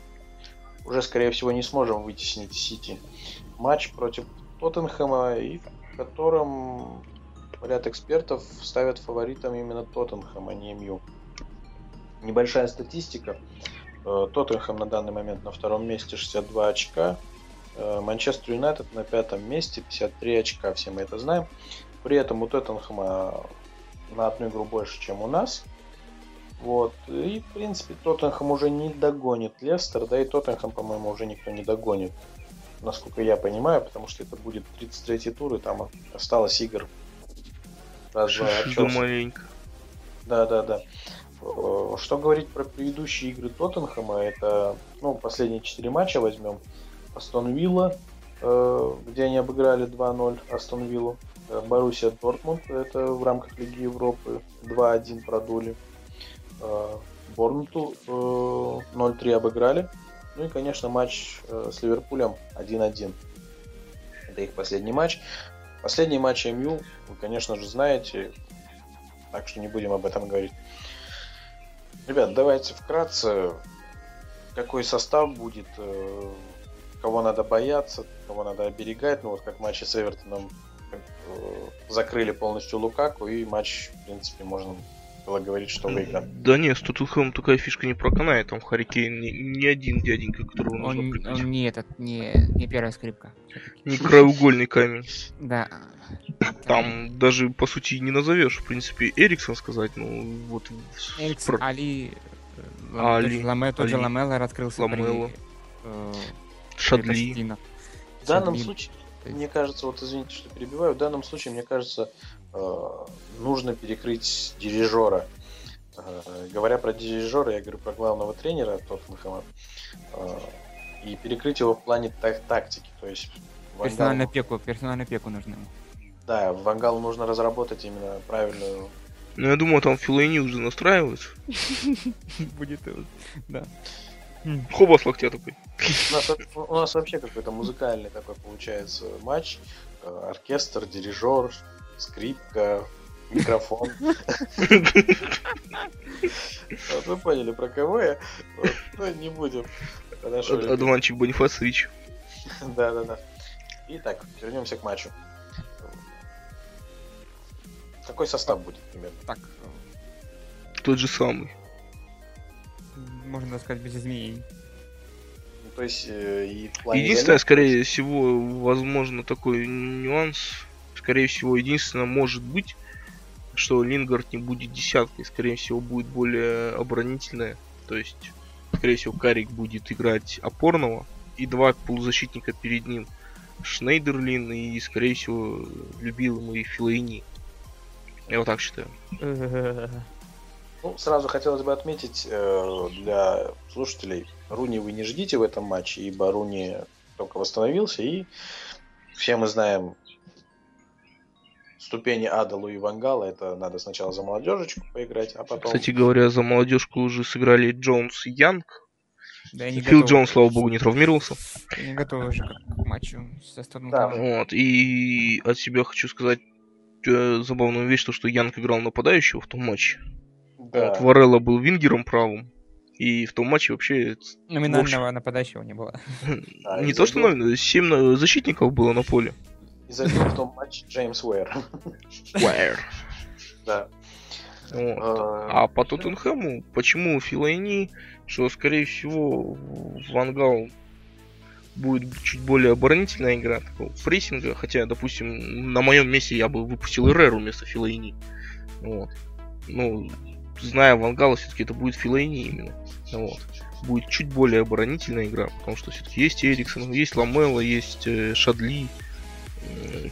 уже, скорее всего, не сможем вытеснить Сити. Матч против Тоттенхэма, и в котором ряд экспертов ставят фаворитом именно Тоттенхэм, а не МЮ небольшая статистика. Э, Тоттенхэм на данный момент на втором месте 62 очка. Э, Манчестер Юнайтед на пятом месте 53 очка, все мы это знаем. При этом у Тоттенхэма на одну игру больше, чем у нас. Вот. И, в принципе, Тоттенхэм уже не догонит Лестер, да и Тоттенхэм, по-моему, уже никто не догонит. Насколько я понимаю, потому что это будет 33 тур, и там осталось игр. Раз, два, маленько. Да, да, да. Э, что говорить про предыдущие игры Тоттенхэма, это, ну, последние четыре матча возьмем. Астон Вилла, э, где они обыграли 2-0 Астон Виллу. Э, Боруссия Дортмунд, это в рамках Лиги Европы, 2-1 продули. Борнуту 0-3 обыграли. Ну и, конечно, матч с Ливерпулем 1-1. Это их последний матч. Последний матч МЮ, вы, конечно же, знаете, так что не будем об этом говорить. Ребят, давайте вкратце, какой состав будет, э, кого надо бояться, кого надо оберегать. Ну вот как матчи с Эвертоном э, закрыли полностью Лукаку, и матч, в принципе, можно было говорить, что выигран. Да нет, с Тоттенхэмом такая фишка не проканает, там Харикейн не, не один дяденька, которого нужно он, прикрыть. Он не этот, не, не первая скрипка. Не краеугольный камень. Да. Там даже, по сути, не назовешь, в принципе, Эриксон сказать, ну, вот... Эриксон, про... Али... Э, Али... Ламе, тот же Ламеллер открылся Ламелло. при... Э, Шадли. В данном случае, мне кажется, вот извините, что перебиваю, в данном случае, мне кажется, нужно перекрыть дирижера. Э, говоря про дирижера, я говорю про главного тренера Тоттенхэма. Э, и перекрыть его в плане так- тактики. То есть Вангал- Персональную опеку, персональную опеку нужно ему. Да, Вангалу нужно разработать именно правильную... Ну, я думаю, там Филайни уже настраивается. Будет, э, да. Хоба с локтя такой. У нас, во- у нас вообще какой-то музыкальный такой получается матч. Э, Оркестр, дирижер, скрипка, микрофон. Вот вы поняли, про кого я. Ну, не будем. Хорошо. Ад- Адванчик Бонифацевич. Да, да, да. Итак, вернемся к матчу. Какой состав будет примерно? Так, Тот же самый. можно сказать, без изменений. Ну, то есть э, и в плане Единственное, скорее всего, возможно, такой нюанс. Скорее всего, единственное, может быть, что Лингард не будет десяткой. Скорее всего, будет более оборонительная. То есть, скорее всего, Карик будет играть опорного. И два полузащитника перед ним. Шнейдерлин и, скорее всего, и Филайни. Я вот так считаю. Ну, сразу хотелось бы отметить э, для слушателей, Руни вы не ждите в этом матче, ибо Руни только восстановился, и все мы знаем ступени ада Луи Вангала, это надо сначала за молодежечку поиграть, а потом... Кстати говоря, за молодежку уже сыграли Джонс и Янг. Да, я не Фил готов. Джонс, слава богу, не травмировался. Я не готов уже к матчу со стороны. Да. Вот, и от себя хочу сказать э, забавную вещь, то, что Янг играл нападающего в том матче. Да. Вот, Варелла был вингером правым. И в том матче вообще Номинального нападающего не было. Не и то, что забил. наверное, 7 защитников было на поле. И забил в том матче Джеймс Уэр. Да. Вот. Э, А по Тоттенхэму, почему Филайни, что, скорее всего, Вангал будет чуть более оборонительная игра, такого прессинга, хотя, допустим, на моем месте я бы выпустил Эреру вместо Филайни. Вот. Ну, зная Вангала, все-таки это будет Филайни именно. Вот. Будет чуть более оборонительная игра, потому что все-таки есть Эриксон, есть Ламела, есть э, Шадли,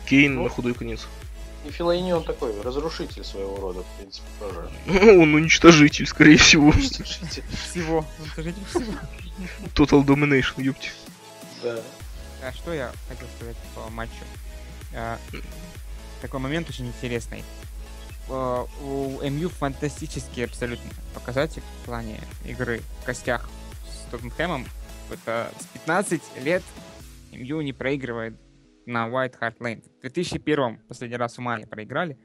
Кейн Ну. на худой конец. И Филайни он такой разрушитель своего рода, в принципе, тоже. Он уничтожитель, скорее всего. Разрушитель. Всего. Ну, скажите всего. Total Domination, ёпти. Да. А что я хотел сказать по матчу? А, такой момент очень интересный. А, У МЮ фантастический абсолютно показатель в плане игры в костях с Тоттенхэмом. Это с 15 лет МЮ не проигрывает на White Hart Lane. В 2001 последний раз в мае проиграли.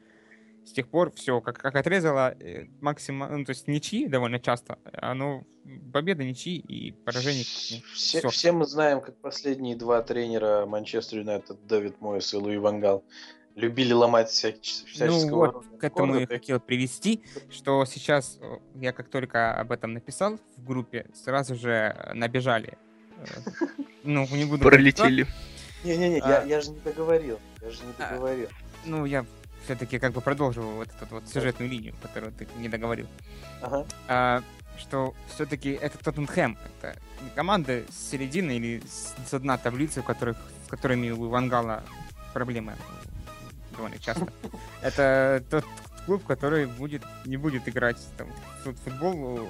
С тех пор все как, как отрезало э, максимум, ну, то есть ничьи довольно часто. Оно победа ничьи и поражение. Все, Всё. все мы знаем, как последние два тренера Манчестер Юнайтед, Дэвид Мойс и Луи Вангал, любили ломать всяческого Ну вот, рода к этому я хотел привести, что сейчас э, я как только об этом написал в группе, сразу же набежали. Э, Ну, не буду... говорить. Пролетели. Не-не-не, я, А. я же не договорил. Я же не А. договорил. Ну, я все-таки как бы продолжил вот эту вот сюжетную линию, которую ты не договорил. Ага. А, что все-таки это Тоттенхэм. Это не команда с середины или с, с дна таблицы, у которых, с которыми у Вангала проблемы довольно часто. Это тот клуб, который будет, не будет играть там, в фут- футбол,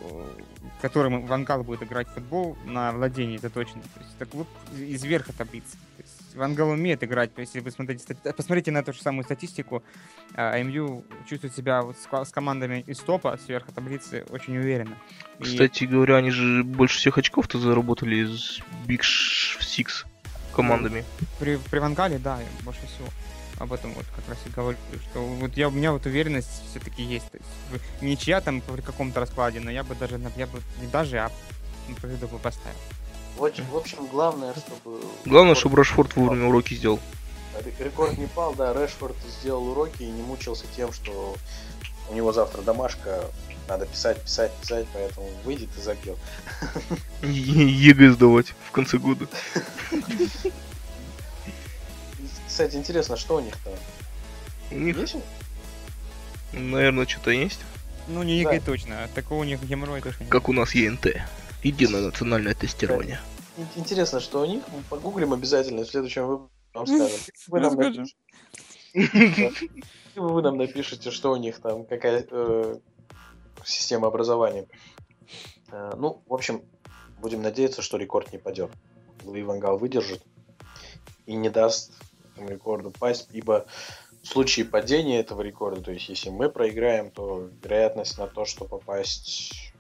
которым Вангал будет играть в футбол на владении, это точно. То есть это клуб из верха таблицы. Вангал умеет играть. Если вы смотрите, стати- посмотрите на ту же самую статистику, а, МЮ чувствует себя вот с, с командами из топа, сверху таблицы, очень уверенно. И- Кстати говоря, они же больше всех очков-то заработали из Big Six командами. При, при Вангале, да, и больше всего. Об этом вот как раз и говорю, что вот я, у меня вот уверенность все-таки есть. То есть ничья там при каком-то раскладе, но я бы даже, я бы не даже, а на победу бы поставил. В общем, в общем, главное, чтобы... Главное, чтобы Рашфорд вовремя уроки сделал. ре- Рекорд не пал, да, Рашфорд сделал уроки и не мучился тем, что у него завтра домашка, надо писать, писать, писать, поэтому выйдет и забил. Е- ЕГЭ сдавать в конце года. Кстати, интересно, что у них там? У них, Есть? наверное, что-то есть. Ну, не Да. ЕГЭ точно, а такого у них геморрой точно нет. Как у нас ЕНТ. Единое национальное тестирование. Ин- Интересно, что у них. Мы Погуглим обязательно в следующем выпуске вам скажем. Вы нам, Расскажем. напишите, вы нам напишите, что у них там, какая э, система образования. Э, ну, в общем, будем надеяться, что рекорд не падет. Луи ван Гал выдержит. и не даст этому рекорду пасть, ибо в случае падения этого рекорда, то есть если мы проиграем, то вероятность на то, что попасть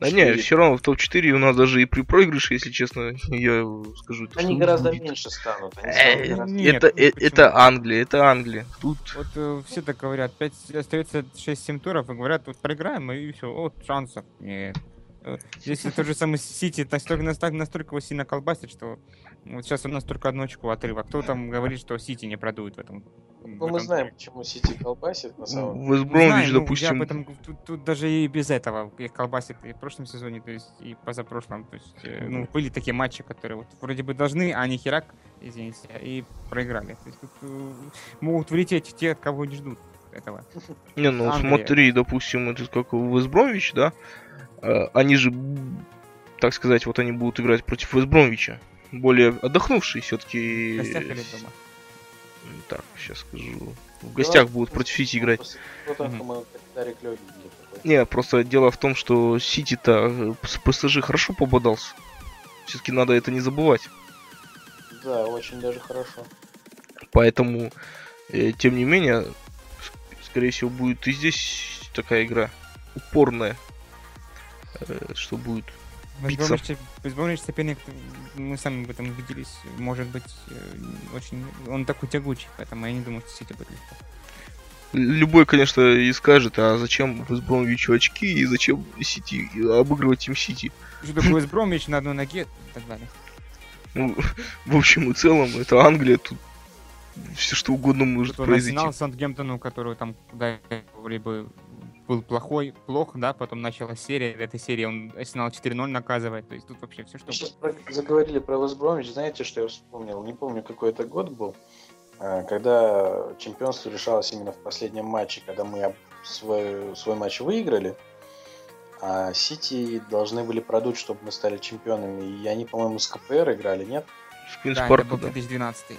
да не, все равно в топ-4 у нас даже и при проигрыше, если честно, я скажу. Они гораздо будет. меньше станут. Они э, гораздо... Нет, это, это Англия, это Англия. Тут... Вот э, все так говорят, 5, остается 6-7 туров, и говорят, вот проиграем, и все, вот шансов. Нет. Э, если тот же самый Сити настолько, настолько, настолько его сильно колбасит, что вот сейчас у нас только одно очко отрыва. Кто там говорит, что Сити не продует в этом? Ну, мы знаем, почему Сити колбасит, на самом деле. Вестбромвич, допустим. Ну, я об этом, тут, тут даже и без этого их колбасит и в прошлом сезоне, то есть и позапрошлом. То есть, э, ну, были такие матчи, которые вот вроде бы должны, а они херак, извините, и проиграли. То есть тут э, могут вылететь те, от кого не ждут этого. Не, ну Англия. смотри, допустим, это как Вестбромвич, да? Э, они же, так сказать, вот они будут играть против Вестбромвича более отдохнувший все-таки. В гостях или дома? Так, сейчас скажу. В гостях будут против Сити играть. Не, просто дело в том, что Сити-то с ПСЖ хорошо пободался. Все-таки надо это не забывать. Да, очень даже хорошо. Поэтому, э, тем не менее, скорее всего, будет и здесь такая игра упорная, э, что будет биться. Безборный соперник, мы сами в этом убедились, может быть э, очень... Он такой тягучий, поэтому я не думаю, что Сити будет легко. Любой, конечно, и скажет, а зачем Вестбромвичу очки и зачем Сити обыгрывать им Сити? Что такое Вестбромвич на одной ноге и так далее. Ну, в общем и целом, это Англия, тут все что угодно может Тут произойти. Арсенал Сандгемптону, который там, бы был плохой, плох, да, потом началась серия, в этой серии он Арсенал 4-0 наказывает, то есть тут вообще все, что... Сейчас заговорили про Вестбромвич, знаете, что я вспомнил? Не помню, какой это год был, а, когда чемпионство решалось именно в последнем матче, когда мы свой, свой матч выиграли, а Сити должны были продуть, чтобы мы стали чемпионами, и они, по-моему, с КПР играли, нет? С да, это был 2012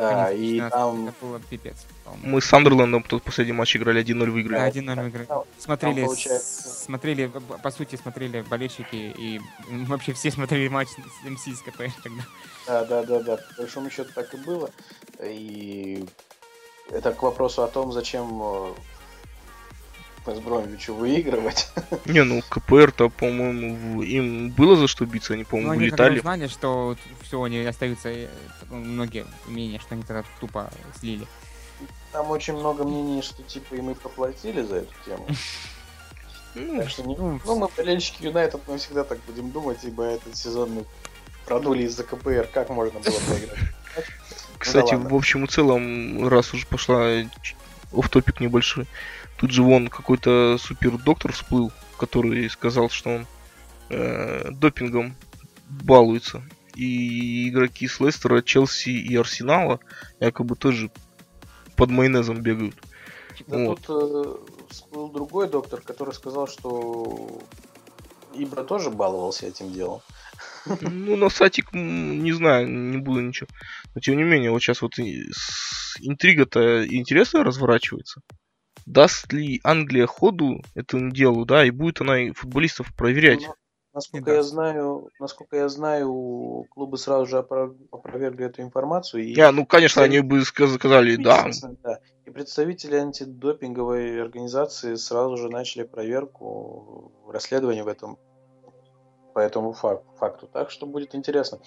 да, и там... Это было пипец. Мы с Сандерландом тот последний матч играли 1-0 выиграли. Да, 1-0 выиграли. Там, смотрели, получается... смотрели, по сути, смотрели болельщики и вообще все смотрели матч с МС с КП тогда. Да, да, да, да. По большому счету так и было. И это к вопросу о том, зачем с Бромвичу выигрывать. Не, ну КПР-то, по-моему, им было за что биться, они, по-моему, ну, вылетали. Они знали, что все, они остаются, э, многие мнения, что они тогда тупо слили. Там очень много мнений, что типа и мы проплатили за эту тему. Ну, так что не... ну, ну, мы болельщики Юнайтед, мы всегда так будем думать, ибо этот сезон мы продули из-за КПР, как можно было проиграть. Кстати, ну, да в общем и целом, раз уже пошла оф топик небольшой, Тут же вон какой-то супер доктор всплыл, который сказал, что он э, допингом балуется. И игроки с Лестера, Челси и Арсенала якобы тоже под майонезом бегают. Да вот. тут э, всплыл другой доктор, который сказал, что Ибра тоже баловался этим делом. Ну, на сатик, не знаю, не буду ничего. Но тем не менее, вот сейчас вот интрига-то интересно разворачивается даст ли Англия ходу этому делу, да, и будет она и футболистов проверять. Ну, насколько я знаю, насколько я знаю, клубы сразу же опровергли эту информацию. И а, ну, конечно, они бы сказали, да. да. И представители антидопинговой организации сразу же начали проверку, расследование в этом по этому факту. Так что будет интересно.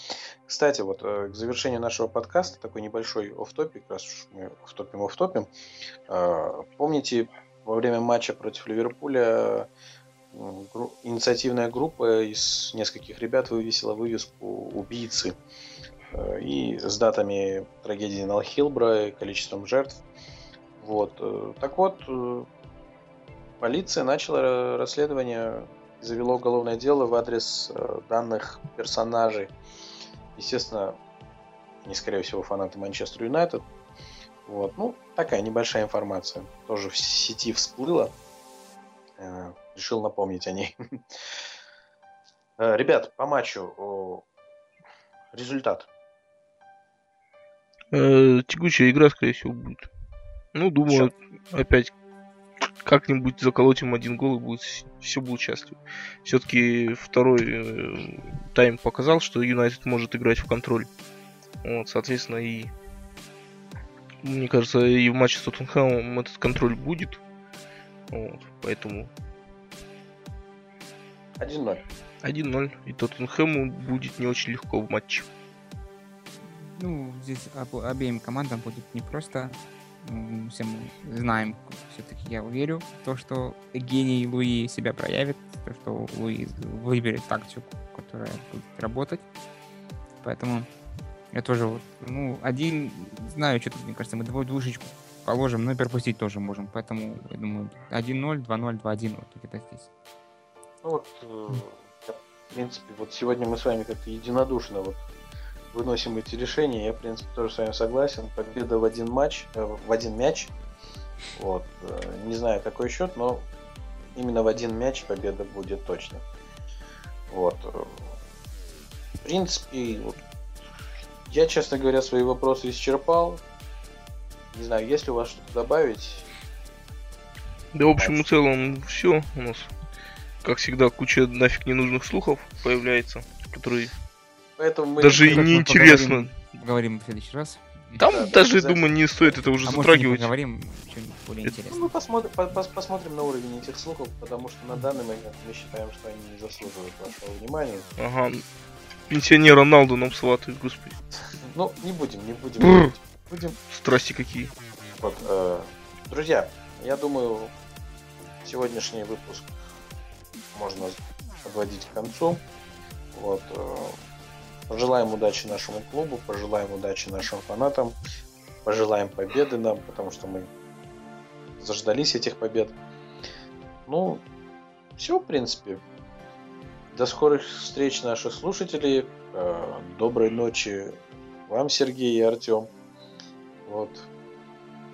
Кстати, вот э, к завершению нашего подкаста такой небольшой оф-топик, раз уж мы оф-топим, оф-топим. Э, помните, во время матча против Ливерпуля инициативная группа из нескольких ребят вывесила вывеску убийцы э, и с датами трагедии Налхилбра и количеством жертв. Вот. Так вот, полиция начала расследование завело уголовное дело в адрес э, данных персонажей. Естественно, не скорее всего фанаты Манчестер Юнайтед. Вот, ну, такая небольшая информация. Тоже в сети всплыла. Э, решил напомнить о ней. Э, ребят, по матчу результат. Текущая игра, скорее всего, будет. Ну, думаю, Счет. опять как-нибудь заколотим один гол и будет, все будут счастливы. Все-таки второй э, тайм показал, что Юнайтед может играть в контроль. Вот, соответственно, и мне кажется, и в матче с Тоттенхэмом этот контроль будет. Вот, поэтому 1-0. 1-0. И Тоттенхэму будет не очень легко в матче. Ну, здесь об- обеим командам будет непросто. Все мы знаем, все-таки я верю то, что гений Луи себя проявит, то, что Луи выберет тактику, которая будет работать. Поэтому я тоже вот, ну, один, знаю, что-то, мне кажется, мы двое двушечку положим, но и пропустить тоже можем. Поэтому, я думаю, 1-0, 2-0, 2-1, вот где-то здесь. Ну вот, э, в принципе, вот сегодня мы с вами как-то единодушно вот выносим эти решения. Я, в принципе, тоже с вами согласен. Победа в один матч, э, в один мяч. Вот. э, Не знаю, какой счет, но именно в один мяч победа будет точно. Вот. э, В принципе, вот, я, честно говоря, свои вопросы исчерпал. Не знаю, есть ли у вас что-то добавить? Да, в общем и целом, все у нас. Как всегда, куча нафиг ненужных слухов появляется, которые Поэтому мы даже и не интересно. Поговорим в следующий раз. Там Да, даже, думаю, не стоит это уже а может, затрагивать. поговорим что-нибудь более Это- Ну, интересное. мы посмотрим, по- пос- посмотрим на уровень этих слухов, потому что на данный момент мы считаем, что они не заслуживают вашего внимания. Ага. Пенсионер Роналду нам сватают, господи. Ну, не будем, не будем. Бррр. Будем. Страсти какие. Вот, э, друзья, я думаю, сегодняшний выпуск можно подводить к концу. Вот, э, пожелаем удачи нашему клубу, пожелаем удачи нашим фанатам, пожелаем победы нам, потому что мы заждались этих побед. Ну, все, в принципе. До скорых встреч, наши слушатели. Э, Доброй ночи вам, Сергей и Артем. Вот.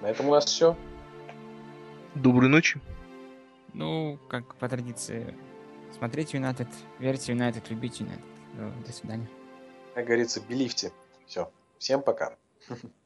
На этом у нас все. Доброй ночи. Ну, как по традиции, смотрите Юнайтед, верьте Юнайтед, любите Юнайтед. Э, До свидания. Как говорится, белифте. Все. Всем пока.